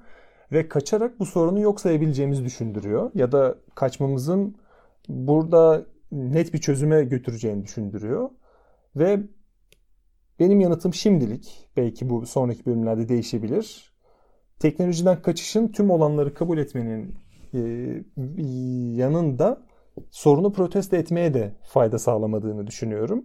Ve kaçarak bu sorunu yok sayabileceğimizi düşündürüyor. Ya da kaçmamızın burada net bir çözüme götüreceğini düşündürüyor. Ve benim yanıtım şimdilik, belki bu sonraki bölümlerde değişebilir. Teknolojiden kaçışın tüm olanları kabul etmenin e, yanında sorunu protesto etmeye de fayda sağlamadığını düşünüyorum.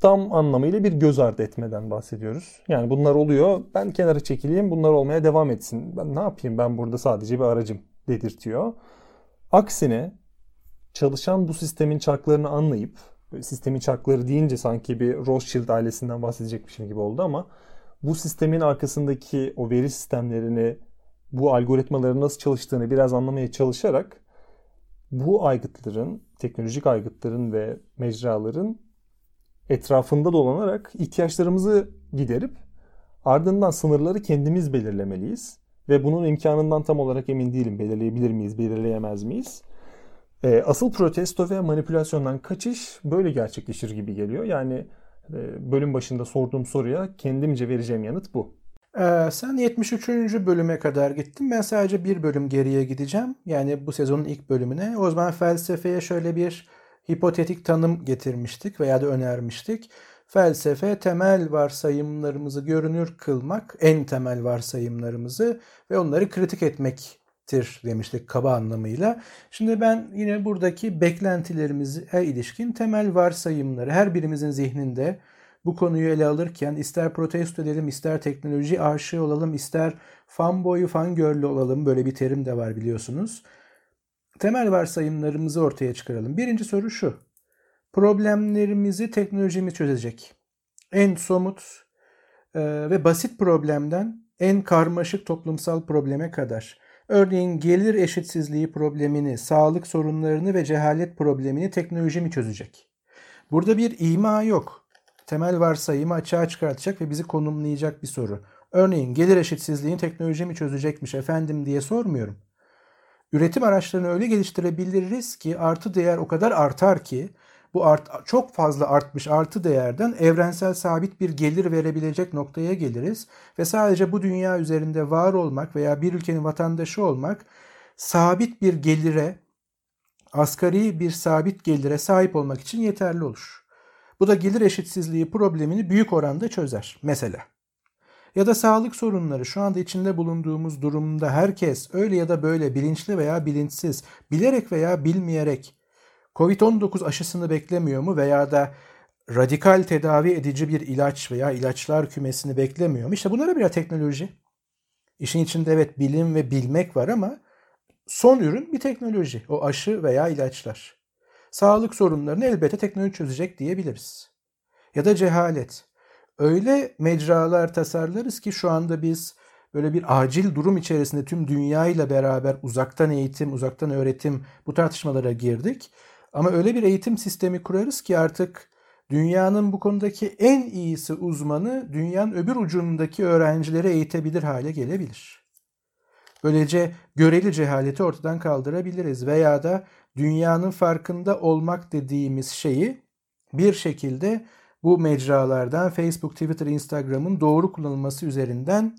Tam anlamıyla bir göz ardı etmeden bahsediyoruz. Yani bunlar oluyor, ben kenara çekileyim, bunlar olmaya devam etsin. Ben ne yapayım, ben burada sadece bir aracım dedirtiyor. Aksine çalışan bu sistemin çarklarını anlayıp sistemin çarkları deyince sanki bir Rothschild ailesinden bahsedecekmişim gibi oldu ama bu sistemin arkasındaki o veri sistemlerini, bu algoritmaların nasıl çalıştığını biraz anlamaya çalışarak bu aygıtların, teknolojik aygıtların ve mecraların etrafında dolanarak ihtiyaçlarımızı giderip ardından sınırları kendimiz belirlemeliyiz. Ve bunun imkanından tam olarak emin değilim. Belirleyebilir miyiz, belirleyemez miyiz? E, asıl protesto ve manipülasyondan kaçış böyle gerçekleşir gibi geliyor. Yani e, bölüm başında sorduğum soruya kendimce vereceğim yanıt bu. Ee, sen 73. bölüme kadar gittin. Ben sadece bir bölüm geriye gideceğim. Yani bu sezonun ilk bölümüne. O zaman felsefeye şöyle bir hipotetik tanım getirmiştik veya da önermiştik. Felsefe temel varsayımlarımızı görünür kılmak, en temel varsayımlarımızı ve onları kritik etmek tir demiştik kaba anlamıyla. Şimdi ben yine buradaki beklentilerimize ilişkin temel varsayımları her birimizin zihninde bu konuyu ele alırken ister protesto edelim, ister teknoloji aşığı olalım, ister fanboyu, fangirl'ü olalım böyle bir terim de var biliyorsunuz. temel varsayımlarımızı ortaya çıkaralım. Birinci soru şu. Problemlerimizi teknolojimiz çözecek. En somut e, ve basit problemden en karmaşık toplumsal probleme kadar. Örneğin gelir eşitsizliği problemini, sağlık sorunlarını ve cehalet problemini teknoloji mi çözecek? Burada bir ima yok. Temel varsayımı açığa çıkartacak ve bizi konumlayacak bir soru. Örneğin gelir eşitsizliğini teknoloji mi çözecekmiş efendim diye sormuyorum. Üretim araçlarını öyle geliştirebiliriz ki artı değer o kadar artar ki bu art, çok fazla artmış artı değerden evrensel sabit bir gelir verebilecek noktaya geliriz ve sadece bu dünya üzerinde var olmak veya bir ülkenin vatandaşı olmak sabit bir gelire, asgari bir sabit gelire sahip olmak için yeterli olur. Bu da gelir eşitsizliği problemini büyük oranda çözer mesela. Ya da sağlık sorunları şu anda içinde bulunduğumuz durumda herkes öyle ya da böyle bilinçli veya bilinçsiz, bilerek veya bilmeyerek Covid-19 aşısını beklemiyor mu veya da radikal tedavi edici bir ilaç veya ilaçlar kümesini beklemiyor mu? İşte bunlara bir teknoloji. İşin içinde evet bilim ve bilmek var ama son ürün bir teknoloji. O aşı veya ilaçlar. Sağlık sorunlarını elbette teknoloji çözecek diyebiliriz. Ya da cehalet. Öyle mecralar tasarlarız ki şu anda biz böyle bir acil durum içerisinde tüm dünya ile beraber uzaktan eğitim, uzaktan öğretim bu tartışmalara girdik. Ama öyle bir eğitim sistemi kurarız ki artık dünyanın bu konudaki en iyisi uzmanı dünyanın öbür ucundaki öğrencileri eğitebilir hale gelebilir. Böylece göreli cehaleti ortadan kaldırabiliriz veya da dünyanın farkında olmak dediğimiz şeyi bir şekilde bu mecralardan Facebook, Twitter, Instagram'ın doğru kullanılması üzerinden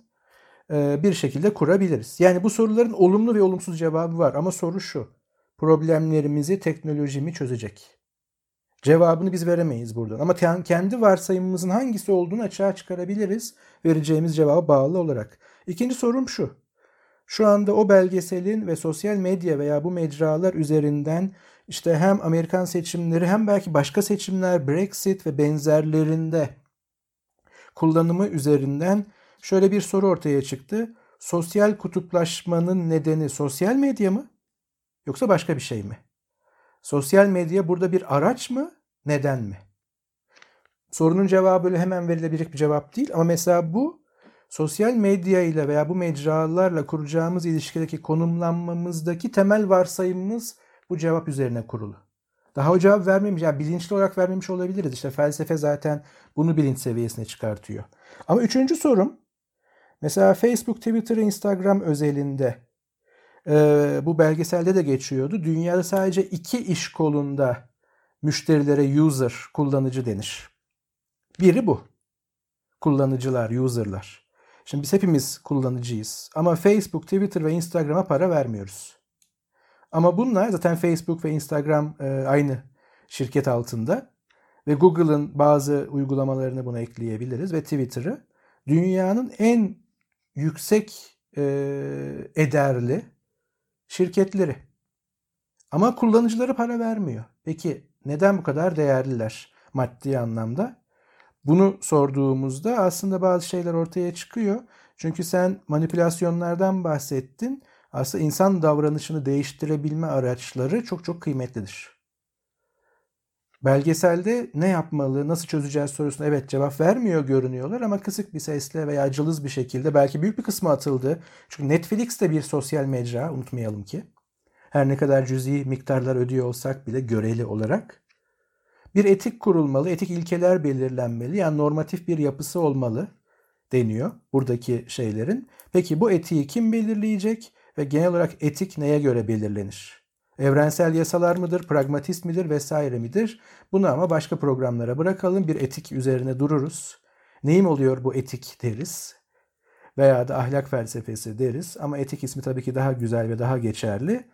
bir şekilde kurabiliriz. Yani bu soruların olumlu ve olumsuz cevabı var ama soru şu problemlerimizi teknoloji mi çözecek? Cevabını biz veremeyiz buradan. Ama kendi varsayımımızın hangisi olduğunu açığa çıkarabiliriz vereceğimiz cevaba bağlı olarak. İkinci sorum şu. Şu anda o belgeselin ve sosyal medya veya bu mecralar üzerinden işte hem Amerikan seçimleri hem belki başka seçimler, Brexit ve benzerlerinde kullanımı üzerinden şöyle bir soru ortaya çıktı. Sosyal kutuplaşmanın nedeni sosyal medya mı? Yoksa başka bir şey mi? Sosyal medya burada bir araç mı? Neden mi? Sorunun cevabı böyle hemen verilebilecek bir cevap değil ama mesela bu sosyal medya ile veya bu mecralarla kuracağımız ilişkideki konumlanmamızdaki temel varsayımımız bu cevap üzerine kurulu. Daha o cevap vermemiş, yani bilinçli olarak vermemiş olabiliriz. İşte felsefe zaten bunu bilinç seviyesine çıkartıyor. Ama üçüncü sorum, mesela Facebook, Twitter, Instagram özelinde e, bu belgeselde de geçiyordu. Dünyada sadece iki iş kolunda müşterilere user, kullanıcı denir. Biri bu. Kullanıcılar, userlar. Şimdi biz hepimiz kullanıcıyız. Ama Facebook, Twitter ve Instagram'a para vermiyoruz. Ama bunlar zaten Facebook ve Instagram e, aynı şirket altında. Ve Google'ın bazı uygulamalarını buna ekleyebiliriz ve Twitter'ı dünyanın en yüksek e, ederli şirketleri. Ama kullanıcıları para vermiyor. Peki neden bu kadar değerliler maddi anlamda? Bunu sorduğumuzda aslında bazı şeyler ortaya çıkıyor. Çünkü sen manipülasyonlardan bahsettin. Aslında insan davranışını değiştirebilme araçları çok çok kıymetlidir. Belgeselde ne yapmalı, nasıl çözeceğiz sorusuna evet cevap vermiyor görünüyorlar ama kısık bir sesle veya cılız bir şekilde belki büyük bir kısmı atıldı. Çünkü Netflix de bir sosyal mecra unutmayalım ki. Her ne kadar cüzi miktarlar ödüyor olsak bile göreli olarak. Bir etik kurulmalı, etik ilkeler belirlenmeli. Yani normatif bir yapısı olmalı deniyor buradaki şeylerin. Peki bu etiği kim belirleyecek ve genel olarak etik neye göre belirlenir? Evrensel yasalar mıdır, pragmatist midir vesaire midir? Bunu ama başka programlara bırakalım. Bir etik üzerine dururuz. Neyim oluyor bu etik deriz. Veya da ahlak felsefesi deriz. Ama etik ismi tabii ki daha güzel ve daha geçerli.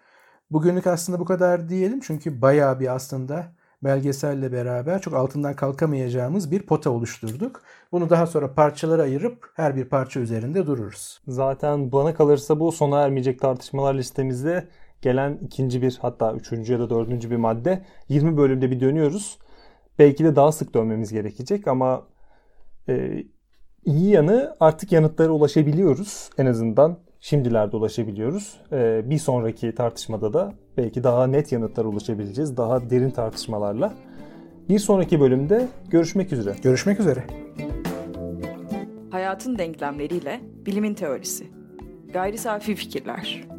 Bugünlük aslında bu kadar diyelim. Çünkü bayağı bir aslında belgeselle beraber çok altından kalkamayacağımız bir pota oluşturduk. Bunu daha sonra parçalara ayırıp her bir parça üzerinde dururuz. Zaten bana kalırsa bu sona ermeyecek tartışmalar listemizde gelen ikinci bir hatta üçüncü ya da dördüncü bir madde 20 bölümde bir dönüyoruz. Belki de daha sık dönmemiz gerekecek ama e, iyi yanı artık yanıtlara ulaşabiliyoruz en azından şimdilerde ulaşabiliyoruz. Ee, bir sonraki tartışmada da belki daha net yanıtlara ulaşabileceğiz. Daha derin tartışmalarla. Bir sonraki bölümde görüşmek üzere. Görüşmek üzere. Hayatın denklemleriyle bilimin teorisi. Gayri safi fikirler.